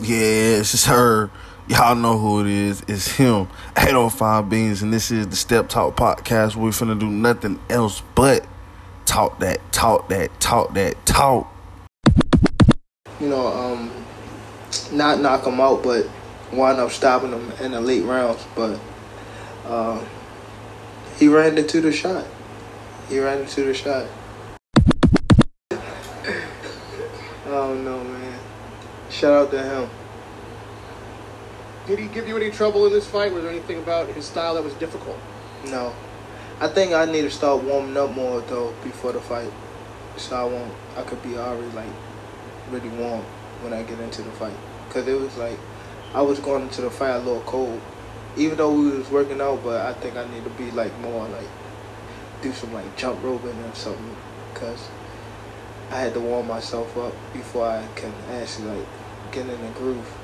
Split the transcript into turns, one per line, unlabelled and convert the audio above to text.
Yeah, it's just her. Y'all know who it is. It's him. 805 Beans, and this is the Step Talk Podcast. We're finna do nothing else but talk that, talk that, talk that, talk.
You know, um, not knock him out, but wind up stopping him in the late rounds. But uh, he ran into the shot. He ran into the shot. oh no, man! Shout out to him.
Did he give you any trouble in this fight? Was there anything about his style that was difficult?
No, I think I need to start warming up more though before the fight, so I won't. I could be already like really warm when I get into the fight. Cause it was like I was going into the fight a little cold, even though we was working out. But I think I need to be like more like do some like jump roping or something, cause I had to warm myself up before I can actually like get in the groove.